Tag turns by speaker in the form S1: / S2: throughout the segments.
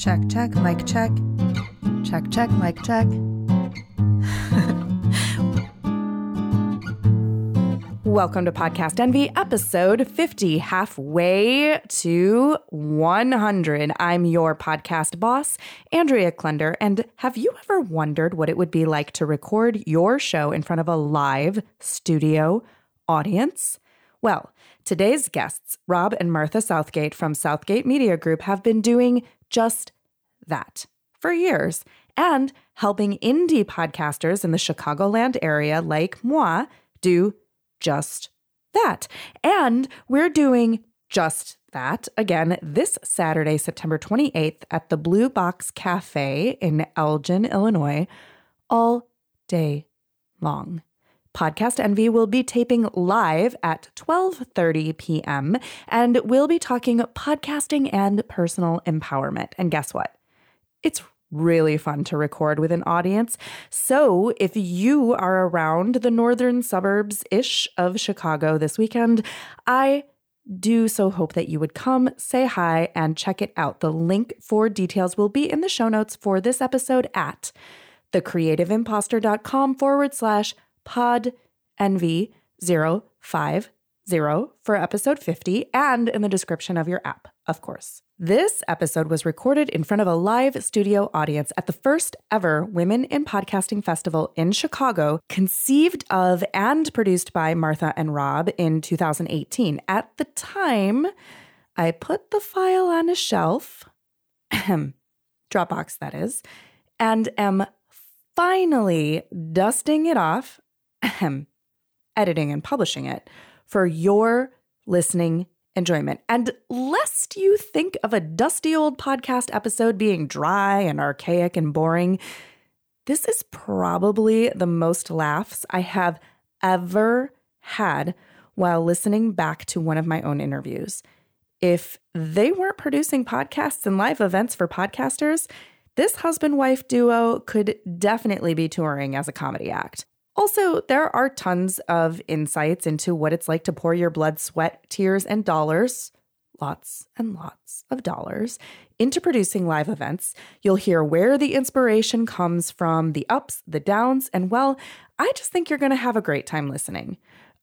S1: Check, check, mic check. Check, check, mic check. Welcome to Podcast Envy, episode 50, halfway to 100. I'm your podcast boss, Andrea Klunder. And have you ever wondered what it would be like to record your show in front of a live studio audience? Well, today's guests, Rob and Martha Southgate from Southgate Media Group, have been doing just that for years and helping indie podcasters in the Chicagoland area like moi do just that. And we're doing just that again this Saturday, September 28th at the Blue Box Cafe in Elgin, Illinois, all day long. Podcast Envy will be taping live at 12:30 p.m. and we'll be talking podcasting and personal empowerment. And guess what? It's really fun to record with an audience. So, if you are around the northern suburbs ish of Chicago this weekend, I do so hope that you would come, say hi, and check it out. The link for details will be in the show notes for this episode at thecreativeimpostor.com forward slash pod envy 050 for episode 50 and in the description of your app, of course. This episode was recorded in front of a live studio audience at the first ever Women in Podcasting Festival in Chicago, conceived of and produced by Martha and Rob in 2018. At the time, I put the file on a shelf, Dropbox that is, and am finally dusting it off, editing and publishing it for your listening enjoyment. And lest you think of a dusty old podcast episode being dry and archaic and boring, this is probably the most laughs I have ever had while listening back to one of my own interviews. If they weren't producing podcasts and live events for podcasters, this husband wife duo could definitely be touring as a comedy act. Also, there are tons of insights into what it's like to pour your blood, sweat, tears, and dollars, lots and lots of dollars, into producing live events. You'll hear where the inspiration comes from, the ups, the downs, and well, I just think you're going to have a great time listening.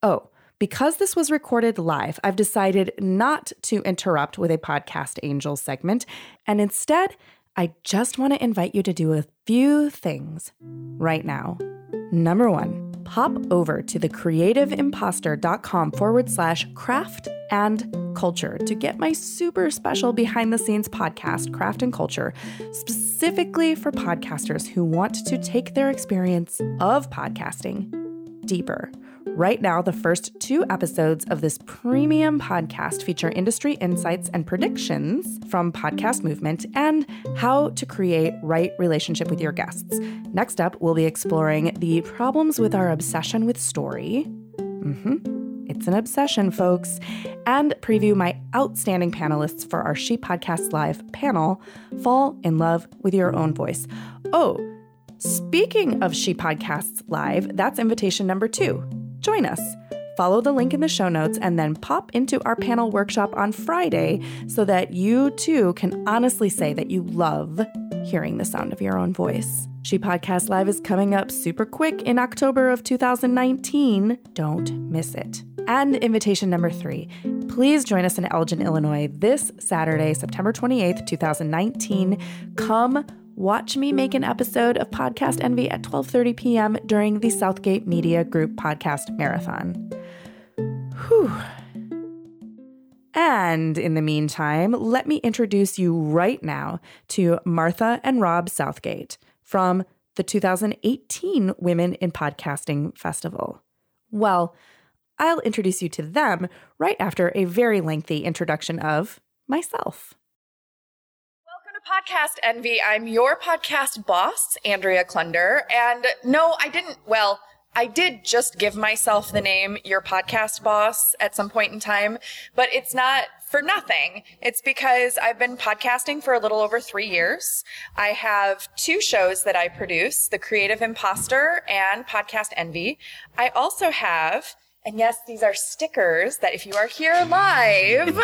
S1: Oh, because this was recorded live, I've decided not to interrupt with a Podcast Angel segment, and instead, I just want to invite you to do a few things right now. Number one, pop over to thecreativeimpostor.com forward slash craft and culture to get my super special behind the scenes podcast, Craft and Culture, specifically for podcasters who want to take their experience of podcasting deeper. Right now, the first two episodes of this premium podcast feature industry insights and predictions from podcast movement and how to create right relationship with your guests. Next up, we'll be exploring the problems with our obsession with story. Mm-hmm. It's an obsession, folks. And preview my outstanding panelists for our She Podcast Live panel, Fall in Love with Your Own Voice. Oh, speaking of She Podcasts Live, that's invitation number two. Join us. Follow the link in the show notes and then pop into our panel workshop on Friday so that you too can honestly say that you love hearing the sound of your own voice. She Podcast Live is coming up super quick in October of 2019. Don't miss it. And invitation number three please join us in Elgin, Illinois this Saturday, September 28th, 2019. Come Watch me make an episode of Podcast Envy at 12:30 p.m. during the Southgate Media Group podcast marathon. Whew. And in the meantime, let me introduce you right now to Martha and Rob Southgate from the 2018 Women in Podcasting Festival. Well, I'll introduce you to them right after a very lengthy introduction of myself. Podcast Envy. I'm your podcast boss, Andrea Klunder. And no, I didn't, well, I did just give myself the name your podcast boss at some point in time, but it's not for nothing. It's because I've been podcasting for a little over three years. I have two shows that I produce, The Creative Impostor and Podcast Envy. I also have
S2: And yes, these are stickers that if you are here live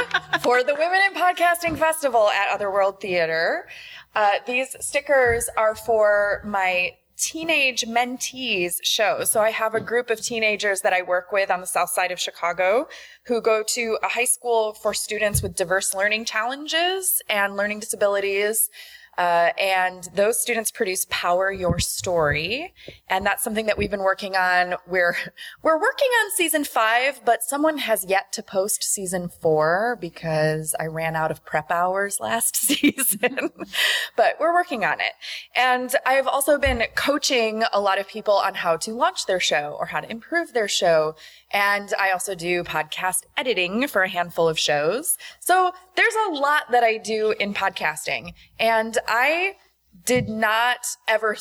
S2: for the Women in Podcasting Festival at Otherworld Theater, uh, these stickers are for my teenage mentees show. So I have a group of teenagers that I work with on the south side of Chicago who go to a high school for students with diverse learning challenges and learning disabilities. Uh, and those students produce Power Your Story. And that's something that we've been working on. We're, we're working on season five, but someone has yet to post season four because I ran out of prep hours last season, but we're working on it. And I've also been coaching a lot of people on how to launch their show or how to improve their show. And I also do podcast editing for a handful of shows. So there's a lot that I do in podcasting. And I did not ever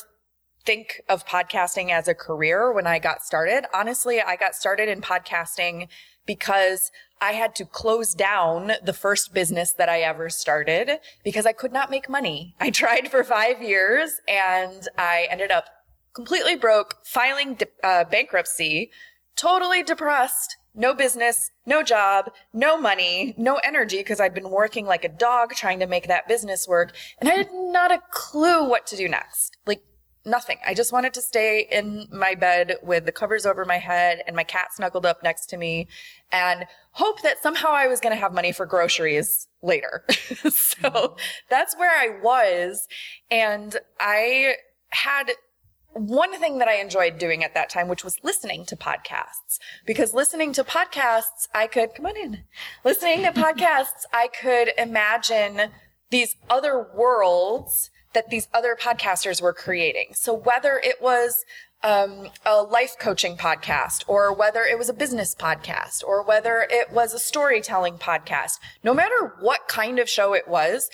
S2: think of podcasting as a career when I got started. Honestly, I got started in podcasting because I had to close down the first business that I ever started because I could not make money. I tried for five years and I ended up completely broke, filing uh, bankruptcy, totally depressed, no business, no job, no money, no energy because I'd been working like a dog trying to make that business work. And I had not a clue what to do next. Like nothing. I just wanted to stay in my bed with the covers over my head and my cat snuggled up next to me and hope that somehow I was going to have money for groceries later. so mm-hmm. that's where I was. And I had one thing that I enjoyed doing at that time, which was listening to podcasts, because listening to podcasts, I could, come on in, listening to podcasts, I could imagine these other worlds that these other podcasters were creating. So whether it was um, a life coaching podcast or whether it was a business podcast or whether it was a storytelling podcast, no matter what kind of show it was,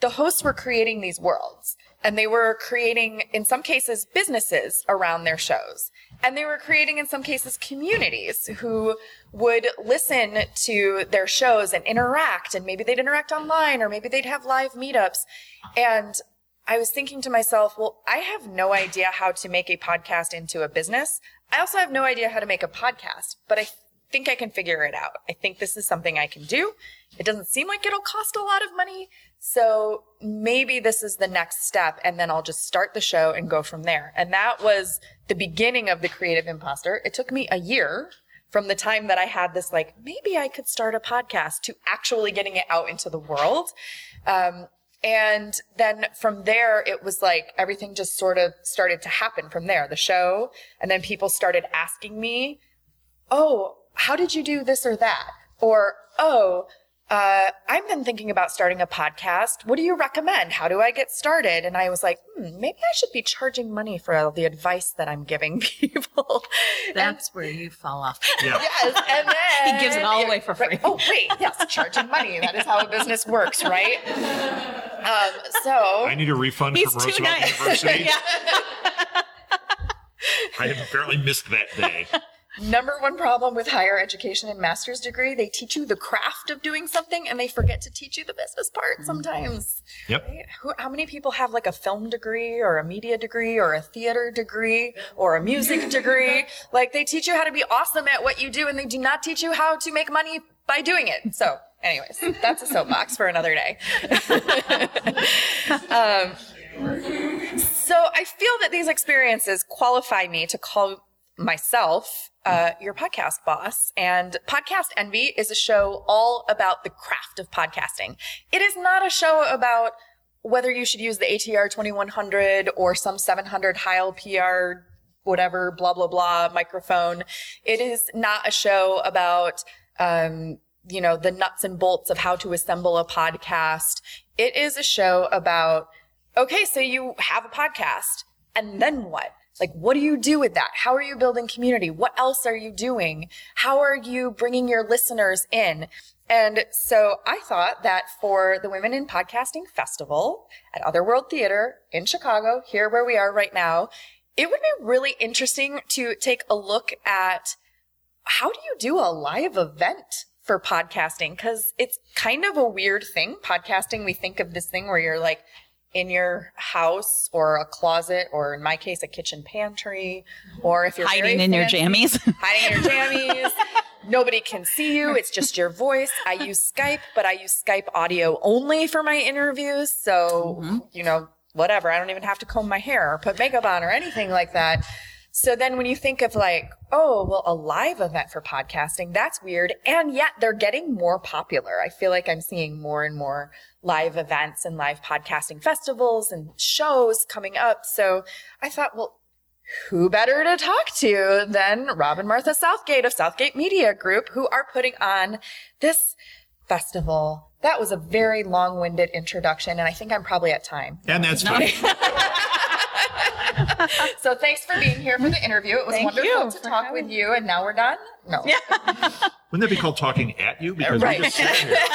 S2: the hosts were creating these worlds and they were creating, in some cases, businesses around their shows. And they were creating, in some cases, communities who would listen to their shows and interact. And maybe they'd interact online or maybe they'd have live meetups. And I was thinking to myself, well, I have no idea how to make a podcast into a business. I also have no idea how to make a podcast, but I think I can figure it out. I think this is something I can do. It doesn't seem like it'll cost a lot of money. So maybe this is the next step. And then I'll just start the show and go from there. And that was the beginning of the creative impostor. It took me a year from the time that I had this, like, maybe I could start a podcast to actually getting it out into the world. Um, and then from there, it was like everything just sort of started to happen from there, the show. And then people started asking me, Oh, how did you do this or that? Or, oh, uh, I've been thinking about starting a podcast. What do you recommend? How do I get started? And I was like, hmm, maybe I should be charging money for all the advice that I'm giving people.
S3: That's and, where you fall off.
S2: Yeah. Yes. And then
S3: he gives it all away for free. Right.
S2: Oh, wait. Yes. Charging money. That is how a business works, right? Um, so
S4: I need a refund from Roosevelt nice. University. I have barely missed that day.
S2: Number one problem with higher education and master's degree, they teach you the craft of doing something and they forget to teach you the business part mm-hmm. sometimes.
S4: Yep. Right?
S2: Who, how many people have like a film degree or a media degree or a theater degree or a music degree? Like they teach you how to be awesome at what you do and they do not teach you how to make money by doing it. So anyways, that's a soapbox for another day. um, so I feel that these experiences qualify me to call myself, uh, your podcast boss. And Podcast Envy is a show all about the craft of podcasting. It is not a show about whether you should use the ATR 2100 or some 700 Heil PR, whatever, blah, blah, blah microphone. It is not a show about, um, you know, the nuts and bolts of how to assemble a podcast. It is a show about, okay, so you have a podcast and then what? Like, what do you do with that? How are you building community? What else are you doing? How are you bringing your listeners in? And so I thought that for the Women in Podcasting Festival at Otherworld Theater in Chicago, here where we are right now, it would be really interesting to take a look at how do you do a live event for podcasting? Cause it's kind of a weird thing. Podcasting, we think of this thing where you're like in your house or a closet or in my case a kitchen pantry or if you're
S5: Hiding in your jammies.
S2: hiding in your jammies. Nobody can see you. It's just your voice. I use Skype, but I use Skype audio only for my interviews. So, mm-hmm. you know, whatever. I don't even have to comb my hair or put makeup on or anything like that. So then when you think of like, oh, well, a live event for podcasting, that's weird. And yet they're getting more popular. I feel like I'm seeing more and more live events and live podcasting festivals and shows coming up. So I thought, well, who better to talk to than Rob and Martha Southgate of Southgate Media Group, who are putting on this festival. That was a very long winded introduction, and I think I'm probably at time.
S4: And that's fine.
S2: So thanks for being here for the interview. It was
S5: Thank
S2: wonderful to
S5: for
S2: talk with you, and now we're done. No.
S4: Wouldn't that be called talking at you? Because
S2: Right.
S4: we just sat here.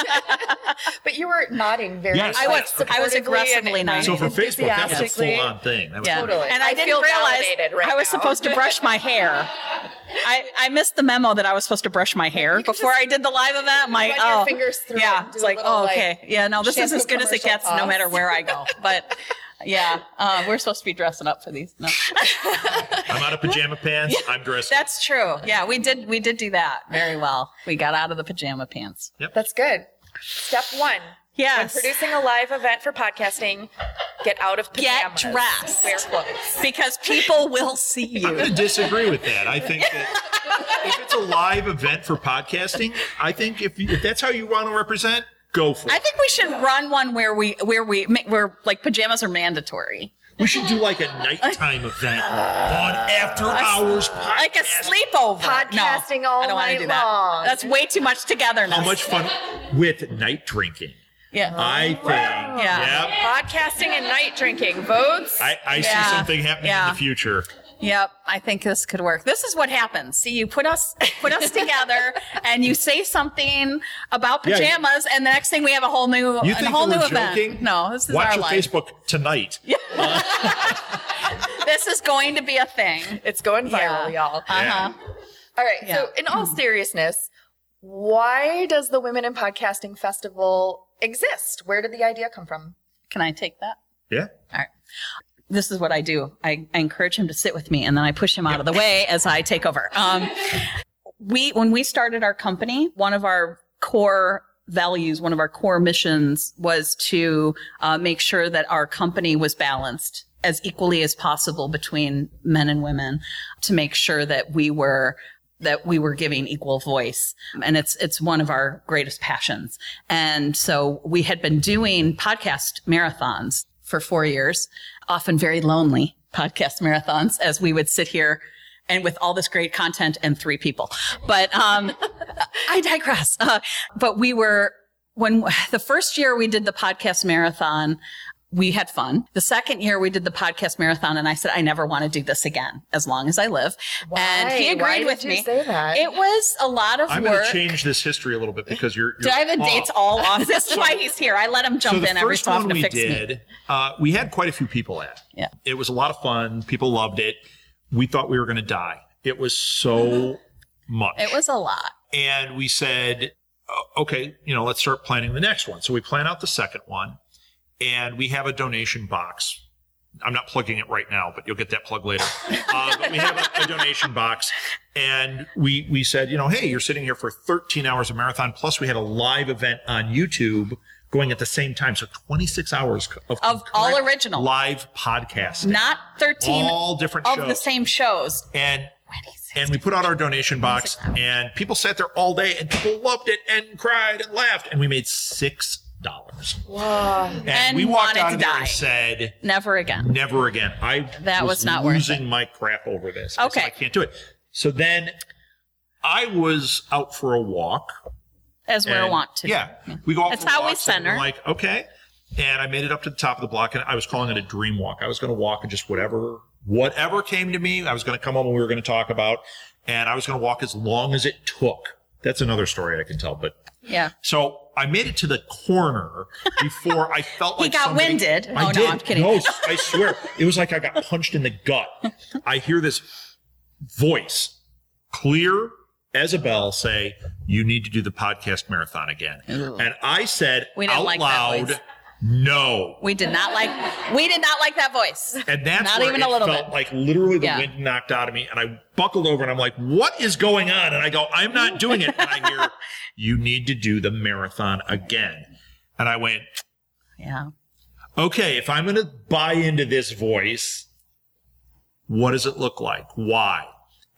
S2: But you were nodding very
S4: Yes.
S5: I was-
S2: supportively
S5: I was aggressively nodding.
S4: So for Facebook, that was a full on thing. That was
S5: Yeah.
S2: Totally.
S5: And I,
S2: I
S5: didn't realize
S2: right
S5: I was
S2: now.
S5: supposed to brush my hair. I, I missed the memo that I was supposed to brush my hair before
S2: just
S5: I did the live event. I'm like,
S2: run your
S5: oh,
S2: fingers through
S5: yeah. It's like,
S2: little,
S5: oh,
S2: like,
S5: okay. Yeah, no, this is as good as it
S2: commercial
S5: gets, no matter where I go. But yeah, uh, we're supposed to be dressing up for these. No.
S4: I'm out of pajama pants. I'm dressed.
S5: That's true. Yeah, we did. We did do that very well. We got out of the pajama pants. Yep.
S2: That's good. Step one.
S5: Yes.
S2: When producing a live event for podcasting, get out of pajamas.
S5: Get dressed.
S2: Wear clothes.
S5: because people will see you.
S4: I'm going to disagree with that. I think that if it's a live event for podcasting, I think if, you, if that's how you want to represent, go for it.
S5: I think we should run one where we where we where like pajamas are mandatory,
S4: we should do like a nighttime event on after hours podcast.
S5: like a sleepover.
S2: Podcasting
S5: no,
S2: all
S5: I don't wanna
S2: night
S5: do that.
S2: long.
S5: That's way too much togetherness.
S4: How much fun with night drinking?
S5: Yeah.
S4: I oh, think.
S5: Yeah.
S4: Yep.
S2: Podcasting and night drinking. Votes.
S4: I, I
S5: Yeah.
S4: see something happening
S5: Yeah.
S4: in the future.
S5: Yep, I think this could work. This is what happens. See, you put us put us together, and you say something about
S4: Yeah, you-
S5: pajamas, and the next thing we have a whole new
S4: You
S5: a
S4: think
S5: whole
S4: we
S5: new
S4: were
S5: event.
S4: joking?
S5: No, this is
S4: Watch
S5: our
S4: your
S5: life.
S4: Facebook tonight.
S5: This is going to be a thing.
S2: it's going viral,
S5: Yeah.
S2: y'all.
S5: Uh-huh.
S2: All right.
S5: Yeah.
S2: So, in all seriousness, why does the Women in Podcasting Festival exist? Where did the idea come from?
S5: Can I take that?
S4: Yeah.
S5: All right. This is what I do. I, I encourage him to sit with me, and then I push him out of the way as I take over. Um, we when we started our company, one of our core values, one of our core missions was to uh, make sure that our company was balanced as equally as possible between men and women, to make sure that we were that we were giving equal voice and it's it's one of our greatest passions and so we had been doing podcast marathons for 4 years often very lonely podcast marathons as we would sit here and with all this great content and three people. But um i digress. Uh, but we were when the first year we did the podcast marathon we had fun. The second year we did the podcast marathon and I said, I never want to do this again as long as I live. And he
S2: Why?
S5: agreed
S2: Why did
S5: with
S2: you
S5: me.
S2: say that?
S5: It was a lot of fun.
S4: I'm going to change this history a little bit because you're. you're
S5: Did I have the
S4: off.
S5: dates all off? This is why he's here. I let him jump
S4: so
S5: in every
S4: first
S5: so often to
S4: we
S5: fix me.
S4: did, uh, we had quite a few people at.
S5: Yeah.
S4: It was a lot of fun. People loved it. We thought we were going to die. It was so much.
S5: It was a lot.
S4: and we said, "Uh, okay, you know, let's start planning the next one. So we plan out the second one, and we have a donation box. I'm not plugging it right now, but you'll get that plug later. Uh, but we have a, a donation box, and we we said, you know, hey, you're sitting here for 13 hours of marathon. Plus, we had a live event on YouTube going at the same time, so 26 hours of,
S5: Of all original.
S4: live podcast,
S5: Not 13
S4: all different
S5: of
S4: shows,
S5: the same shows.
S4: and and we put out our donation box and people sat there all day and people loved it and cried and laughed and we made six dollars and,
S5: And
S4: we walked
S5: wanted
S4: out
S5: to
S4: of there
S5: die.
S4: and said
S5: Never again.
S4: never again i
S5: That was not worth
S4: losing my crap over this I said,
S5: Okay.
S4: i can't do it so then i was out for a walk
S5: As we
S4: and-
S5: want to.
S4: yeah we go out
S5: That's how we
S4: we're
S5: center.
S4: like okay and i made it up to the top of the block and i was calling it a dream walk i was going to walk and just whatever whatever came to me i was going to come home and we were going to talk about and i was going to walk as long as it took that's another story i can tell but
S5: Yeah.
S4: so I made it to the corner before I felt like He
S5: got
S4: somebody-
S5: winded.
S4: I
S5: Oh, no,
S4: did.
S5: I'm kidding.
S4: No, I swear, it was like I got punched in the gut. I hear this voice, clear as a bell, say, "You need to do the podcast marathon again." And I said out
S5: like
S4: loud. No.
S5: We did not like we did not like that voice.
S4: And that's
S5: Not even a little
S4: felt
S5: bit.
S4: like literally the
S5: Yeah.
S4: wind knocked out of me. And I buckled over and I'm like, what is going on? And I go, I'm not doing it. And I hear, you need to do the marathon again. And I went,
S5: Yeah.
S4: okay, if I'm going to buy into this voice, what does it look like? Why?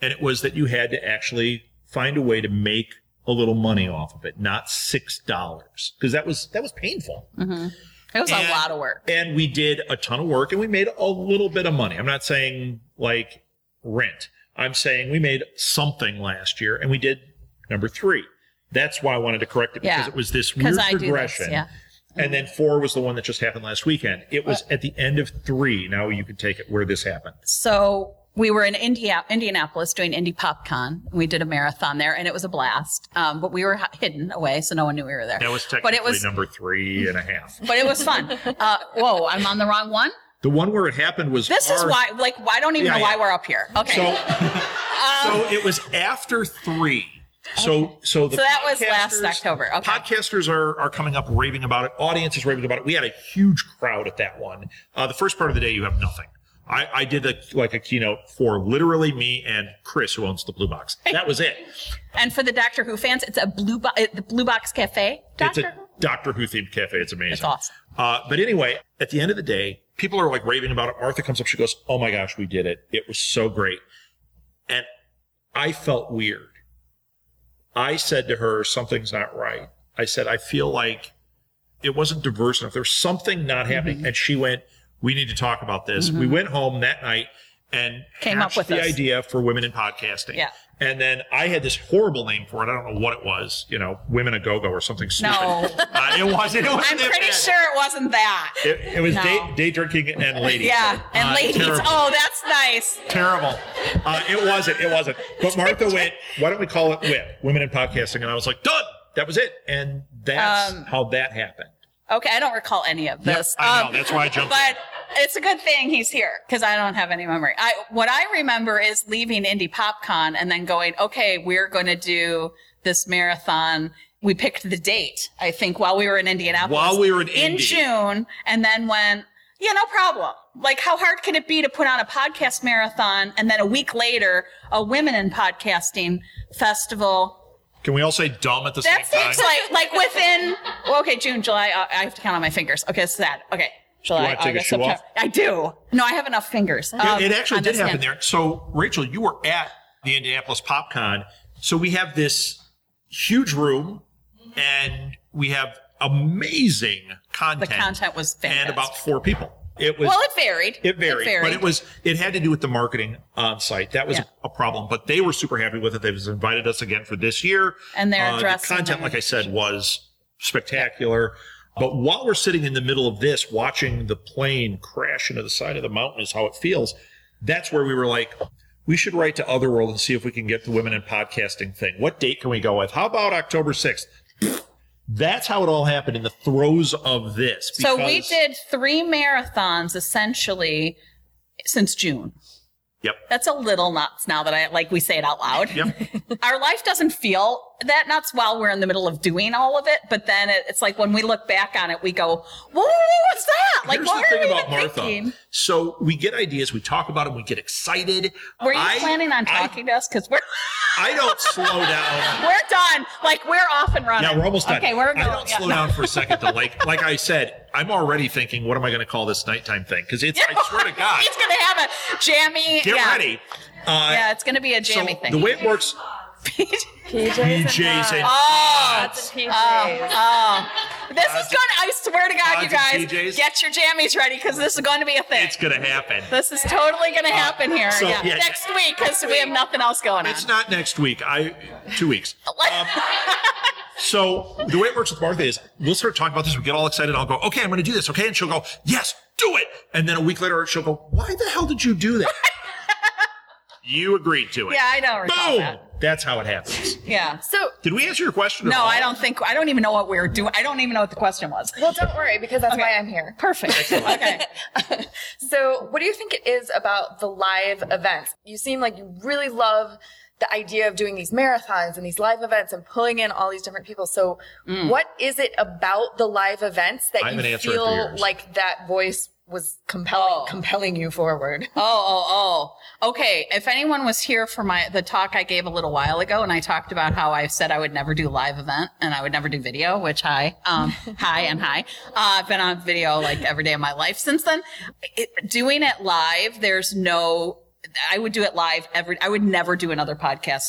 S4: And it was that you had to actually find a way to make a little money off of it, not six dollars, because that was that was painful. Mm-hmm.
S5: It was
S4: And-
S5: a lot of work.
S4: And we did a ton of work, and we made a little bit of money. I'm not saying like rent. I'm saying we made something last year, and we did number three. That's why I wanted to correct it because
S5: Yeah.
S4: it was this weird
S5: I
S4: progression. And then mm-hmm. four was the one that just happened last weekend. It was at the end of three. Now you can take it where this happened.
S5: So we were in India, Indianapolis doing Indie PopCon. We did a marathon there, and it was a blast. Um, but we were hidden away, so no one knew we were there.
S4: That was
S5: but
S4: technically
S5: it was,
S4: number three and a half.
S5: but it was fun. Uh, whoa, I'm on the wrong one.
S4: The one where it happened was
S5: This is why, like, I don't even
S4: Yeah,
S5: know why
S4: yeah.
S5: we're up here. Okay.
S4: So, so it was after three. So, so the
S5: So that was last October. Okay.
S4: Podcasters are are coming up raving about it. Audience is raving about it. We had a huge crowd at that one. Uh, the first part of the day, you have nothing. I, I did a, like a keynote for literally me and Chris, who owns the Blue Box. That was it.
S5: and for the Doctor Who fans, it's a blue bo- uh, the Blue Box Cafe. Doctor
S4: It's a Doctor Who themed cafe. It's amazing.
S5: It's awesome.
S4: Uh, but anyway, at the end of the day, people are like raving about it. Martha comes up, she goes, "Oh my gosh, we did it! It was so great." And I felt weird. I said to her, "Something's not right." I said, "I feel like it wasn't diverse enough. There's something not
S5: Mm-hmm.
S4: happening." And she went, "We need to talk about this." We went home that night and
S5: Came up with
S4: the
S5: this.
S4: idea for women in podcasting.
S5: Yeah.
S4: And then I had this horrible name for it. I don't know what it was. You know, Women a Go Go or something stupid.
S5: No.
S4: Uh, it wasn't. It wasn't
S5: I'm pretty
S4: bad.
S5: sure it wasn't that.
S4: It, it was
S5: No.
S4: day, day drinking and ladies.
S5: Yeah, and
S4: Uh,
S5: ladies.
S4: Terrible.
S5: Oh, that's nice.
S4: terrible. Uh, it wasn't. It wasn't. But Martha went, why don't we call it WHIP, Women in Podcasting? And I was like, done. That was it. And that's
S5: Um,
S4: how that happened.
S5: Okay, I don't recall any of
S4: Yep,
S5: this.
S4: I know.
S5: Um,
S4: That's why I jumped
S5: But it's a good thing he's here because I don't have any memory. I what I remember is leaving Indie PopCon and then going, okay, we're going to do this marathon. We picked the date, I think, while we were in Indianapolis.
S4: While we were in
S5: in
S4: Indy.
S5: June, and then went, yeah, no problem. Like, how hard can it be to put on a podcast marathon and then a week later, a women in podcasting festival?
S4: Can we all say dumb at the
S5: That
S4: same time?
S5: That seems like like within well, okay June July uh, I have to count on my fingers okay it's that okay July
S4: wanna take a
S5: August
S4: shoe
S5: September
S4: off?
S5: I do no I have enough fingers
S4: It-
S5: um,
S4: it actually
S5: on
S4: did
S5: this
S4: happen
S5: hand.
S4: there. So, Rachel, you were at the Indianapolis PopCon. So we have this huge room, and we have amazing
S5: the
S4: content.
S5: content was fantastic
S4: and about four people. It was
S5: well it varied
S4: It varied, but it was it had to do with the marketing on site. That was
S5: Yeah.
S4: a, a problem, but they were super happy with it. They've invited us again for this year,
S5: And they're
S4: uh, the content, like I said, was spectacular. But while we're sitting in the middle of this, watching the plane crash into the side of the mountain, is how it feels. That's where we were like, we should write to Otherworld and see if we can get the women in podcasting thing. What date can we go with? How about October sixth? That's how it all happened in the throes of this.
S5: so we did three marathons essentially since June
S4: Yep.
S5: that's a little nuts now that I like we say it out loud
S4: Yep.
S5: our life doesn't feel that nuts while we're in the middle of doing all of it but then it, it's like when we look back on it we go whoa what's that like
S4: Here's
S5: what
S4: the thing
S5: we
S4: about Martha.
S5: thinking
S4: So we get ideas, we talk about them, we get excited.
S5: Were you
S4: I-
S5: planning on
S4: I-
S5: talking to us? Because we're
S4: I, don't slow down.
S5: we're done. Like we're off and running.
S4: Yeah, we're almost done.
S5: Okay, we're going.
S4: I don't
S5: yeah.
S4: slow down for a second though. Like like I said, I'm already thinking, what am I going to call this nighttime thing? Because it's I swear to God,
S5: He's gonna have a jammy.
S4: get
S5: yeah.
S4: ready. Uh,
S5: Yeah, it's gonna be a
S4: so
S5: jammy thing.
S4: the way it works,
S2: PJs,
S4: PJs and
S5: oh,
S2: Lots of
S5: oh, oh. This is going. I swear to God, you guys,
S4: PJs?
S5: get your jammies ready because this is going to be a thing.
S4: it's going to happen.
S5: this is totally going to happen here.
S4: so,
S5: yeah.
S4: yeah.
S5: Next week because we have nothing else going on.
S4: It's not next week. I two weeks. Um, So the way it works with Martha is we'll start talking about this. We get all excited. I'll go, okay, I'm going to do this. Okay. And she'll go, yes, do it. And then a week later, she'll go, why the hell did you do that? you agreed to it.
S5: yeah, I don't
S4: Boom.
S5: that.
S4: That's how it happens.
S5: Yeah.
S2: So,
S4: Did we answer your question?
S5: No,
S4: all?
S5: I don't think. I don't even know what we were doing. I don't even know what the question was.
S2: well, don't worry because that's
S5: Okay.
S2: why I'm here.
S5: Perfect. Okay.
S2: So, what do you think it is about the live events? You seem like you really love the idea of doing these marathons and these live events and pulling in all these different people. So mm. what is it about the live events that
S4: I
S2: you feel like that voice was compelling,
S5: Oh.
S2: compelling you forward?
S5: Oh, oh, oh. Okay. If anyone was here for my the talk I gave a little while ago, and I talked about how I said I would never do live event and I would never do video, which hi, um, hi and hi. Uh, I've been on video like every day of my life since then. It, doing it live, there's no. I would do it live every. I would never do another podcast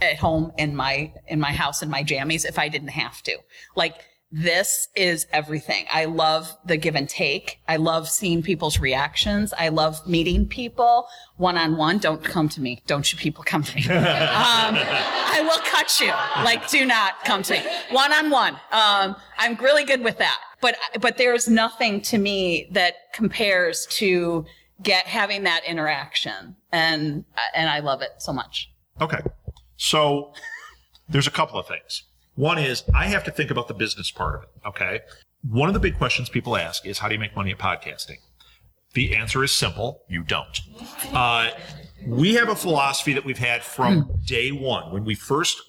S5: at home in my in my house in my jammies if I didn't have to. Like this is everything. I love the give and take. I love seeing people's reactions. I love meeting people one on one. Don't come to me. Don't you people come to me. um, I will cut you. Like, do not come to me. One on one. Um, I'm really good with that. But but there's nothing to me that compares to get having that interaction, and and I love it so much.
S4: Okay. So there's a couple of things. One is I have to think about the business part of it. Okay. One of the big questions people ask is how do you make money at podcasting? The answer is simple. You don't. Uh, we have a philosophy that we've had from day one when we first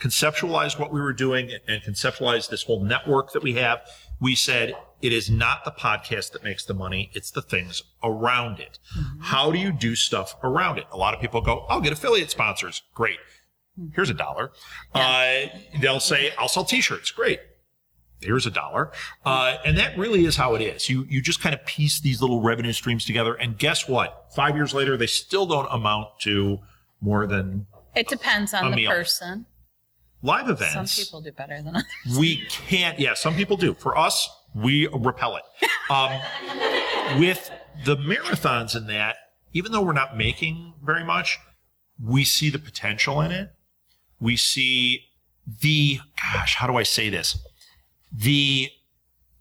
S4: conceptualized what we were doing and conceptualized this whole network that we have. We said it is not the podcast that makes the money. It's the things around it. How do you do stuff around it? A lot of people go, I'll get affiliate sponsors. Great. Here's a dollar. Uh, they'll say, I'll sell t-shirts. Great. Here's a dollar. Uh, and that really is how it is. You, you just kind of piece these little revenue streams together. And guess what? Five years later, they still don't amount to more than
S5: It depends on the
S4: meal.
S5: person.
S4: live events.
S5: Some people do better than others.
S4: we can't yeah some people do for us we repel it um, with the marathons and that even though we're not making very much we see the potential in it we see the gosh how do i say this the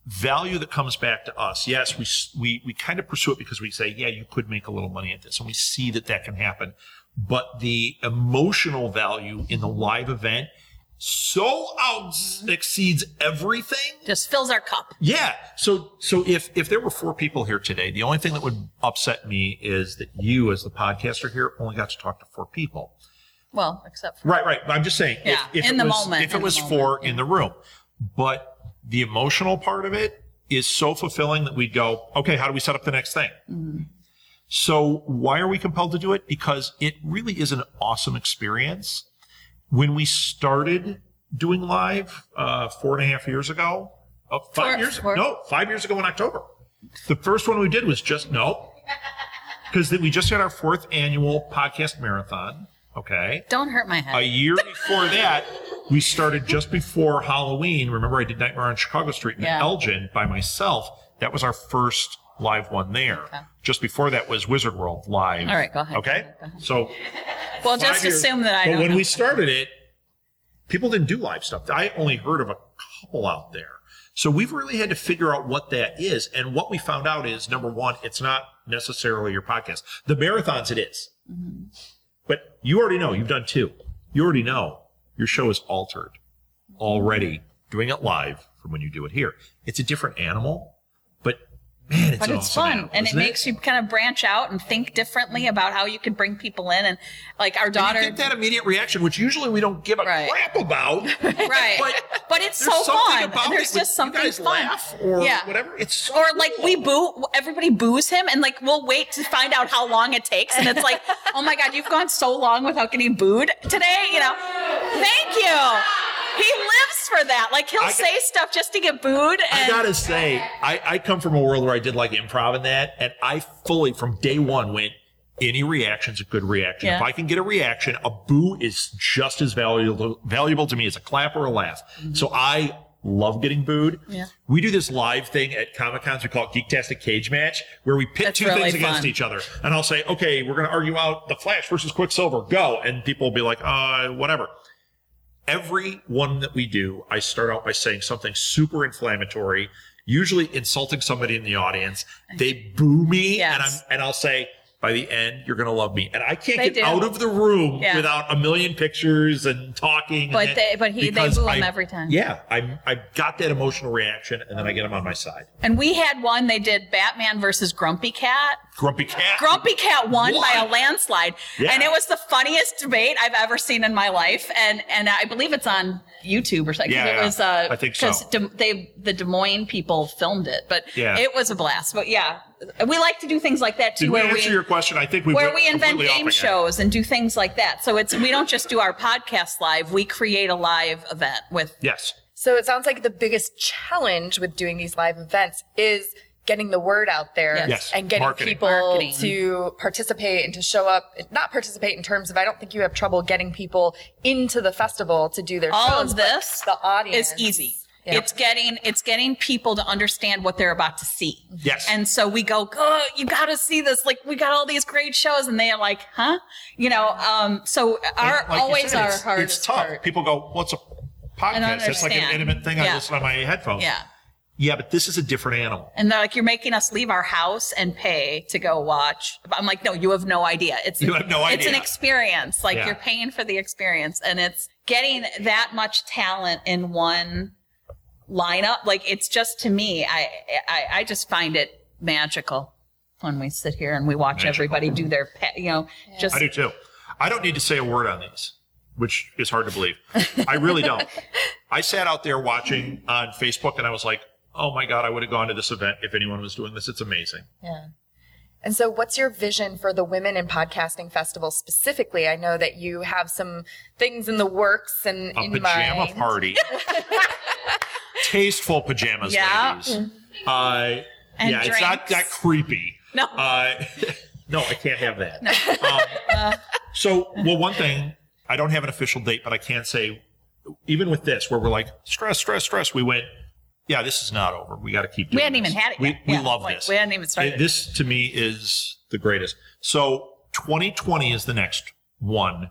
S4: value that comes back to us yes we we we kind of pursue it because we say yeah you could make a little money at this and we see that that can happen but the emotional value in the live event so out mm-hmm. exceeds everything
S5: Just fills our cup.
S4: yeah. So so if if there were four people here today, the only thing that would upset me is that you, as the podcaster here, only got to talk to four people.
S5: Well, except for
S4: Right, right. I'm just saying.
S5: Yeah,
S4: if, if
S5: in
S4: it
S5: the
S4: was,
S5: moment,
S4: If
S5: in
S4: it
S5: the
S4: was
S5: moment,
S4: four in the room, but the emotional part of it is so fulfilling that we'd go, okay, how do we set up the next thing?
S5: Mm-hmm.
S4: So why are we compelled to do it? Because it really is an awesome experience. When we started doing live uh, four and a half years ago, oh, five
S5: Four-
S4: years
S5: four.
S4: no, five years ago in October. The first one we did was just no, because we just had our fourth annual podcast marathon. Okay.
S5: don't hurt my head.
S4: A year before that, we started just before Halloween. Remember, I did Nightmare on Chicago Street in
S5: Yeah.
S4: Elgin by myself. That was our first live one there.
S5: Okay.
S4: Just before that was Wizard World live.
S5: All right, go ahead,
S4: Okay,
S5: go ahead, go ahead.
S4: so
S5: well, just
S4: years-
S5: assume that I
S4: But when
S5: know.
S4: we started it, people didn't do live stuff. I only heard of a couple out there. So we've really had to figure out what that is. And what we found out is number one, it's not necessarily your podcast. The marathons, it is.
S5: Mm-hmm.
S4: But you already know, you've done two. You already know your show is altered already doing it live from when you do it here. It's a different animal, man, it's
S5: but it's
S4: awesome
S5: fun
S4: animal,
S5: and it
S4: isn't
S5: makes you kind of branch out and think differently about how you could bring people in and like our
S4: And
S5: daughter
S4: you get that immediate reaction, which usually we don't give a
S5: Right.
S4: crap about.
S5: right
S4: But
S5: but it's so fun
S4: about
S5: there's
S4: it
S5: just something fun
S4: laugh or
S5: Yeah.
S4: whatever. It's so
S5: or like we boo everybody boos him and like we'll wait to find out how long it takes and it's like oh my god you've gone so long without getting booed today you know thank you he lives for that like he'll
S4: I
S5: say stuff just to get booed
S4: I gotta say, I, I come from a world where I did like improv and that, and I fully from day one went. Any reaction's a good reaction.
S5: Yeah.
S4: If I can get a reaction, a boo is just as valuable valuable to me as a clap or a laugh. So I love getting booed.
S5: Mm-hmm. Yeah.
S4: We do this live thing at Comic Cons. We call it Geektastic Cage Match, where we pit
S5: That's
S4: two
S5: really
S4: things against each other. And I'll say, okay, we're going to argue out the Flash versus Quicksilver. Go. And people will be like, uh, whatever. Every one that we do, I start out by saying something super inflammatory, usually insulting somebody in the audience. They boo me, and I'm, and I'll say, by the end, you're going to love me. And I can't
S5: They
S4: get
S5: do.
S4: out of the room
S5: Yeah.
S4: without a million pictures and talking.
S5: But
S4: and
S5: they- but he- they boo him every time.
S4: Yeah, I I got that emotional reaction, and then I get him on my side.
S5: And we had one. They did Batman versus Grumpy Cat.
S4: Grumpy cat.
S5: Grumpy Cat won by a landslide,
S4: Yeah.
S5: and it was the funniest debate I've ever seen in my life. And and I believe it's on YouTube or something. 'cause
S4: Yeah,
S5: it was. Uh,
S4: I think so.
S5: Because they the Des Moines people filmed it, but
S4: Yeah.
S5: it was a blast. But yeah, we like to do things like that too,
S4: Did we
S5: where
S4: answer your question? I think we
S5: where we invent game
S4: again.
S5: shows and do things like that. So it's we don't just do our podcast live; we create a live event with.
S4: Yes.
S2: So it sounds like the biggest challenge with doing these live events is getting the word out there
S5: Yes.
S4: Yes.
S2: and getting
S4: Marketing.
S2: people
S5: Marketing.
S2: to participate and to show up, not participate in terms of, I don't think you have trouble getting people into the festival to do their
S5: All
S2: shows,
S5: of this
S2: the audience
S5: is easy.
S2: Yeah.
S5: It's getting it's getting people to understand what they're about to see.
S4: Yes.
S5: And so we go, oh, you got to see this. Like we got all these great shows, and they're like, huh? You know. Um. So our
S4: like
S5: always
S4: said,
S5: our
S4: it's,
S5: hardest
S4: It's tough.
S5: part.
S4: People go, "What's a
S5: I don't
S4: podcast?" It's like an intimate thing. I listen on my headphones.
S5: Yeah.
S4: Yeah, but this is a different animal.
S5: And they're like, you're making us leave our house and pay to go watch. I'm like, no, you have no idea. It's
S4: You have no idea.
S5: It's an experience. Like
S4: Yeah.
S5: you're paying for the experience, and it's getting that much talent in one lineup. Like it's just to me, I I, I just find it magical when we sit here and we watch
S4: Magical.
S5: everybody do their, pa- you know, just
S4: I do too. I don't need to say a word on these, which is hard to believe. I really don't. I sat out there watching on Facebook and I was like, oh my God, I would have gone to this event if anyone was doing this. It's amazing.
S2: Yeah. And so, what's your vision for the Women in Podcasting Festival specifically? I know that you have some things in the works and
S4: A
S2: in
S4: pajama
S2: mind.
S4: party. Tasteful pajamas,
S5: Yeah.
S4: ladies. Uh,
S5: And
S4: yeah, it's not that creepy.
S5: No.
S4: Uh, no, I can't have that. Um, so, well, one thing, I don't have an official date, but I can say, even with this, where we're like, stress, stress, stress, we went, yeah, this is not over. We got to keep doing
S5: we hadn't
S4: this.
S5: even had it.
S4: We,
S5: yet.
S4: we
S5: Yeah,
S4: love
S5: like,
S4: this.
S5: We hadn't even started.
S4: It- this to me is the greatest. So 2020 is the next one.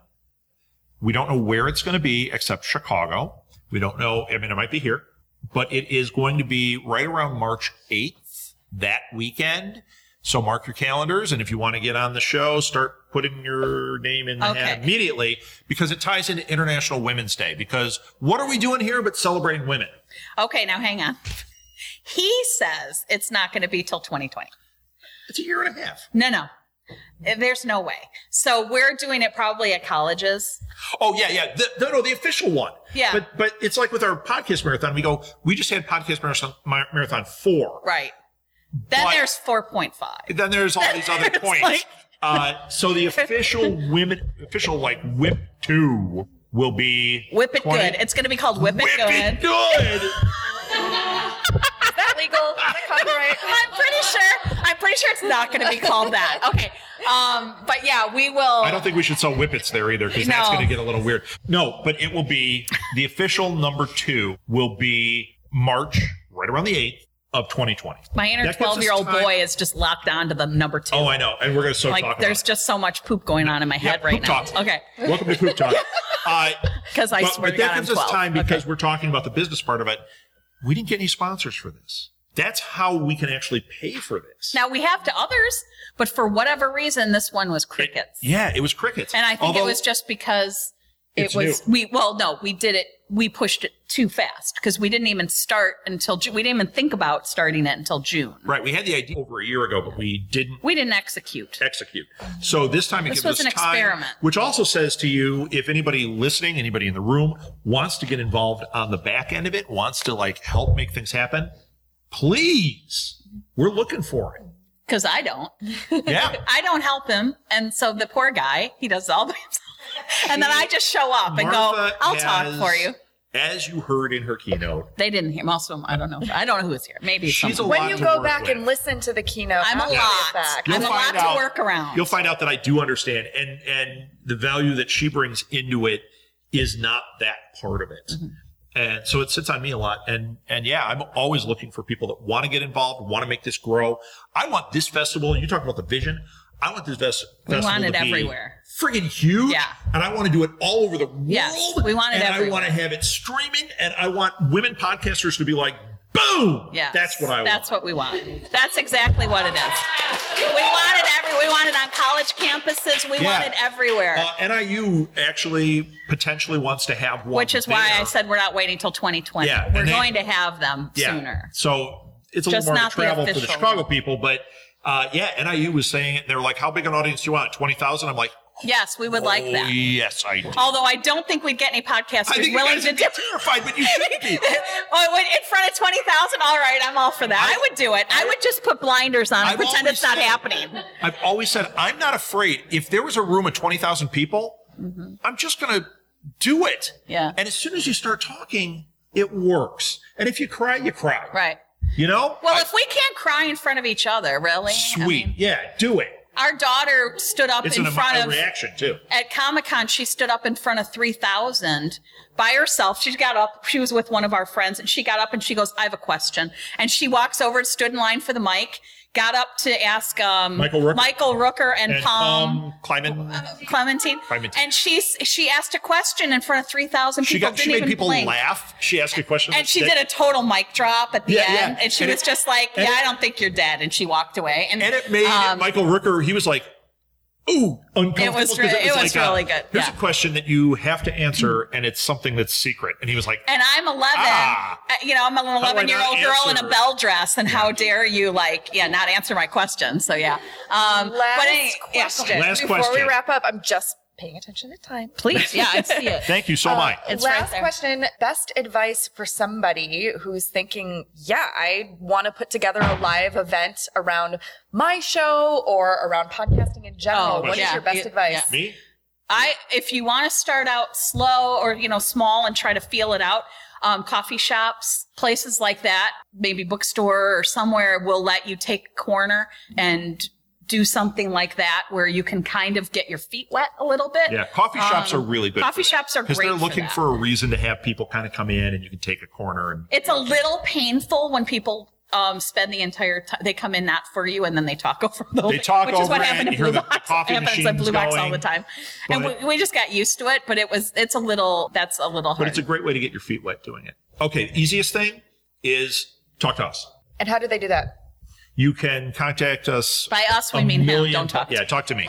S4: We don't know where it's going to be except Chicago. We don't know. I mean, it might be here, but it is going to be right around March 8th that weekend. So mark your calendars. And if you want to get on the show, start putting your name in the hat immediately because it ties into International Women's Day. Because what are we doing here but celebrating women?
S5: Okay, now hang on. He says it's not going to be till 2020.
S4: It's a year and a half.
S5: No, no. There's no way. So we're doing it probably at colleges.
S4: Oh yeah, yeah. The, no, no, the official one.
S5: Yeah.
S4: But but it's like with our podcast marathon. We go. We just had podcast marathon, marathon four.
S5: Right. Then
S4: But-
S5: there's 4.5.
S4: Then there's all these other points.
S5: like-
S4: uh, so the official women, official like whip two will be
S5: Whip it
S4: 20
S5: good. It's going to be called Whip,
S4: Whip
S5: It Good.
S4: it good.
S2: Is legal? Copyright?
S5: I'm pretty sure. I'm pretty sure it's not going to be called that. Okay. Um, but yeah, we will.
S4: I don't think we should sell whippets there either because that's going to get a little weird. No, but it will be the official number two will be March right around the eighth of 2020.
S5: My inner
S4: That gives us
S5: 12 year old boy is just locked on to the number two.
S4: Oh, I know, and we're going to so
S5: like
S4: talk
S5: there's
S4: about it.
S5: just so much poop going on in my head
S4: Yep,
S5: right
S4: poop
S5: now.
S4: talk.
S5: Okay.
S4: Welcome to Poop Talk. Uh,
S5: Because I
S4: but,
S5: swear
S4: but
S5: to God,
S4: that
S5: I'm
S4: gives us
S5: 12.
S4: time because
S5: Okay.
S4: we're talking about the business part of it. We didn't get any sponsors for this. That's how we can actually pay for this.
S5: Now we have to others, but for whatever reason, this one was crickets.
S4: yeah, it was crickets.
S5: And I think
S4: Although-
S5: it was just because it
S4: It's
S5: was we well no we did it we pushed it too fast because we didn't even start until Ju- we didn't even think about starting it until June.
S4: right. We had the idea over a year ago, but we didn't
S5: We didn't execute.
S4: execute. So this time it
S5: This
S4: gives
S5: was
S4: us
S5: an
S4: time,
S5: experiment.
S4: which also says to you, if anybody listening, anybody in the room wants to get involved on the back end of it, wants to like help make things happen, please, we're looking for it.
S5: Because I don't.
S4: Yeah.
S5: I don't help him. And so the poor guy, he does it all by himself. And then I just show up and go, I'll talk for you.
S4: As you heard in her keynote,
S5: They didn't hear most of them. I don't know. I don't know who's here. Maybe it's
S4: She's
S5: someone.
S4: a
S2: When you
S4: to
S2: go back
S4: with.
S2: and listen to the keynote,
S5: I'm a lot.
S2: it's back,
S5: I'm a lot
S4: find
S5: to work around.
S4: You'll find out that I do understand, and and the value that she brings into it is not that part of it.
S5: Mm-hmm.
S4: And so it sits on me a lot. And and yeah, I'm always looking for people that want to get involved, want to make this grow. I want this festival. You talk about the vision. I want this ves-
S5: We want it everywhere.
S4: friggin' huge.
S5: Yeah.
S4: And I want to do it all over the world.
S5: Yes, we want it
S4: And I want to have it streaming, and I want women podcasters to be like, boom.
S5: Yes.
S4: That's what I want.
S5: That's what we want. That's exactly what it is. We wanted every. We wanted on college campuses. We
S4: Yeah.
S5: wanted everywhere.
S4: Uh, NIU actually potentially wants to have one.
S5: which is why I said we're not waiting till 2020.
S4: Yeah,
S5: we're
S4: they-
S5: going to have them
S4: yeah.
S5: sooner.
S4: So it's a
S5: Just
S4: little more
S5: not
S4: to
S5: the
S4: travel for the Chicago people, but uh, yeah, NIU was saying it. They're like, "How big an audience do you want? Twenty thousand? I'm like,
S5: Yes, we would like
S4: "Oh,
S5: that.
S4: Yes, I do.
S5: Although I don't think we'd get any
S4: I
S5: podcasters
S4: think you
S5: willing to do.
S4: terrified, but you shouldn't be.
S5: Oh, in front of 20,000? All right, I'm all for that. I, would do it. I would just put blinders on and
S4: I've
S5: pretend it's not
S4: said-
S5: happening.
S4: I've always said I'm not afraid. If there was a room of twenty thousand people, I'm just going to do it.
S5: Mm-hmm. Yeah.
S4: And as soon as you start talking, it works. And if you cry, you cry.
S5: Right.
S4: You know?
S5: Well,
S4: I-
S5: if we can't cry in front of each other, really? I
S4: sweet,
S5: mean,
S4: yeah, do it.
S5: Our daughter stood up
S4: It's
S5: in
S4: an
S5: front of
S4: reaction too.
S5: at Comic Con, she stood up in front of 3,000 by herself. She got up, she was with one of our friends, and she got up and she goes, I have a question. And she walks over, and stood in line for the mic, got up to ask um,
S4: Michael Rooker.
S5: Michael Rooker and,
S4: And
S5: Palm.
S4: um, Kleiman,
S5: Clementine.
S4: Clementine.
S5: And she she asked a question in front of 3,000
S4: she
S5: people.
S4: got she made people
S5: blink.
S4: laugh. She asked a question.
S5: And she
S4: that-
S5: did a total mic drop at the
S4: Yeah,
S5: end.
S4: yeah.
S5: And she
S4: And
S5: was
S4: it-
S5: just like, Yeah,
S4: it-
S5: I don't think you're dead. And she walked away. And,
S4: and it made
S5: um,
S4: Michael Rooker. He was like, "Ooh, uncomfortable."
S5: It was
S4: 'cause
S5: re- it was
S4: like,
S5: really good,
S4: Here's
S5: yeah.
S4: a question that you have to answer, and it's something that's secret. And he was like,
S5: And I'm 11.
S4: Ah.
S5: uh, you know, I'm an 11 year old
S4: not
S5: girl in a bell dress, and how dare you, like, yeah, not answer my question? So yeah. Um,
S2: Last
S5: but any, yeah,
S2: question.
S4: Last
S2: Before
S4: question.
S2: we wrap up, I'm just paying attention to time.
S5: please, yeah, I see it.
S4: "Thank you, so am I."
S5: It's right
S2: Last
S5: there.
S2: question. Best advice for somebody who's thinking, yeah, I want to put together a live event around my show or around podcasting in general.
S5: Oh,
S2: what is
S5: yeah.
S2: your best
S5: You-
S2: advice?
S5: yeah.
S4: Me?
S5: I if you want to start out slow or you know small and try to feel it out, um, coffee shops, places like that, maybe bookstore or somewhere will let you take a corner and do something like that where you can kind of get your feet wet a little bit.
S4: Yeah, coffee shops
S5: Um,
S4: are really good.
S5: coffee shops are
S4: because they're
S5: for
S4: looking
S5: that.
S4: for, a reason to have people kind of come in, and you can take a corner and
S5: It's a little painful when people um, spend the entire time. They come in not for you, and then they talk over the.
S4: They talk
S5: which is what
S4: over it,
S5: happened
S4: you
S5: at
S4: hear
S5: Blue
S4: the- the
S5: Box.
S4: coffee
S5: happens at
S4: machines
S5: Blue Box all the time, and we, we just got used to it. But it was it's a little that's a little hard.
S4: But it's a great way to get your feet wet doing it. Okay, easiest thing is talk to us.
S2: And how do they do that?
S4: You can contact us.
S5: By us, we mean him. Don't talk to
S4: Yeah, talk to me.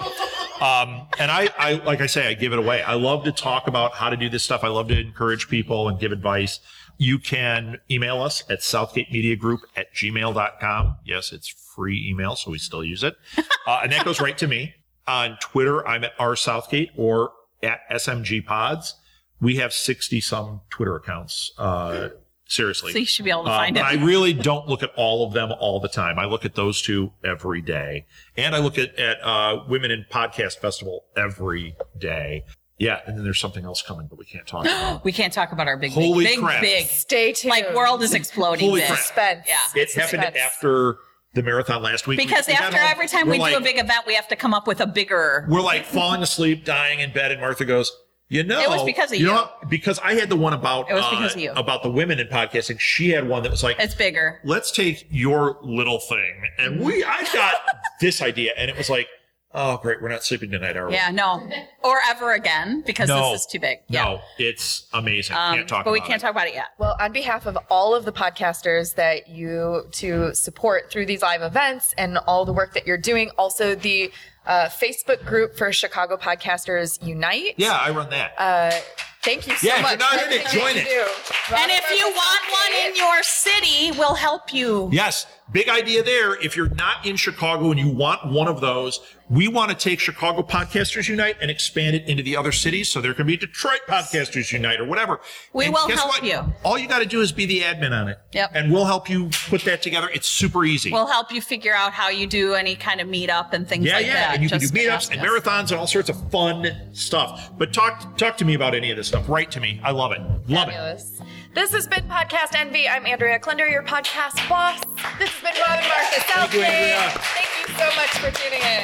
S4: Um, and I, I, like I say, I give it away. I love to talk about how to do this stuff. I love to encourage people and give advice. You can email us at southgatemediagroup at gmail.com. Yes, it's free email, so we still use it. Uh, and that goes right to me. On Twitter, I'm at R Southgate or at SMG Pods. We have 60 some Twitter accounts. Uh, seriously.
S5: so you should be able to
S4: Uh,
S5: find
S4: but
S5: it.
S4: I really don't look at all of them all the time. I look at those two every day, and I look at at uh, Women in Podcast Festival every day. Yeah, and then there's something else coming, but we can't talk about.
S5: we can't talk about our big,
S4: Holy
S5: big,
S4: crap.
S5: big, big.
S2: Stay tuned.
S5: Like world is exploding.
S4: Holy crap.
S2: suspense.
S5: Yeah.
S4: it happened after the marathon last week.
S5: Because
S4: We- we
S5: after
S4: home,
S5: every time
S4: we're
S5: we do a big event, we have to come up with a bigger.
S4: we're like falling asleep, dying in bed, and Martha goes, "You know,
S5: It was because of
S4: know
S5: you.
S4: what? because I had the one about
S5: It was
S4: uh,
S5: because of you.
S4: about the women in podcasting. She had one that was like,
S5: It's bigger.
S4: let's take your little thing and we i got this idea and it was like oh great we're not sleeping tonight are we
S5: Yeah, no, or ever again because
S4: no
S5: this is too big. Yeah.
S4: no it's amazing
S5: Um,
S4: can't talk
S5: but we can't
S4: it.
S5: talk about it yet.
S2: Well, on behalf of all of the podcasters that you to support through these live events and all the work that you're doing, also the uh, Facebook group for Chicago Podcasters Unite.
S4: yeah i run that
S2: Uh, thank you so
S4: Yeah, if
S2: much.
S4: you're not
S2: for
S4: in it, join it.
S2: do.
S5: And if you want one in your city, we'll help you.
S4: yes big idea there if you're not in chicago and you want one of those we want to take chicago podcasters unite and expand it into the other cities so there can be detroit podcasters unite or whatever
S5: We
S4: And
S5: will help
S4: what?
S5: you.
S4: all you got to do is be the admin on it
S5: Yep.
S4: and we'll help you put that together it's super easy
S5: We'll help you figure out how you do any kind of meetup and things
S4: Yeah,
S5: like
S4: yeah,
S5: that.
S4: and you can do
S5: Just
S4: meetups and marathons and all sorts of fun stuff. But talk talk to me about any of this stuff. Write to me. I love it. Love it.
S2: This has been Podcast Envy. I'm Andrea Klunder, your podcast boss. This has been Robin Martha
S4: Thank you, Andrea.
S2: Thank you so much for tuning in.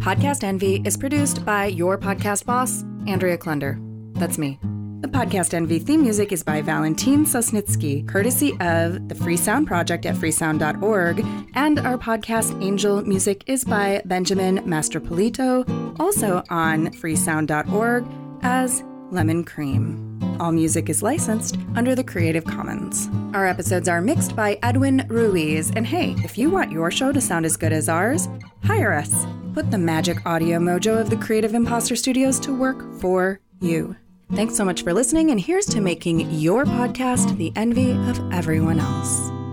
S1: Podcast Envy is produced by your podcast boss, Andrea Klunder. That's me. The Podcast Envy theme music is by Valentin Sosnitsky, courtesy of the Free Sound Project at freesound.org, and our podcast Angel music is by Benjamin Masterpolito, also on freesound.org as lemon cream. All music is licensed under the Creative Commons. Our episodes are mixed by Edwin Ruiz. And hey, if you want your show to sound as good as ours, hire us. Put the magic audio mojo of the Creative Impostor Studios to work for you. Thanks so much for listening, and here's to making your podcast the envy of everyone else.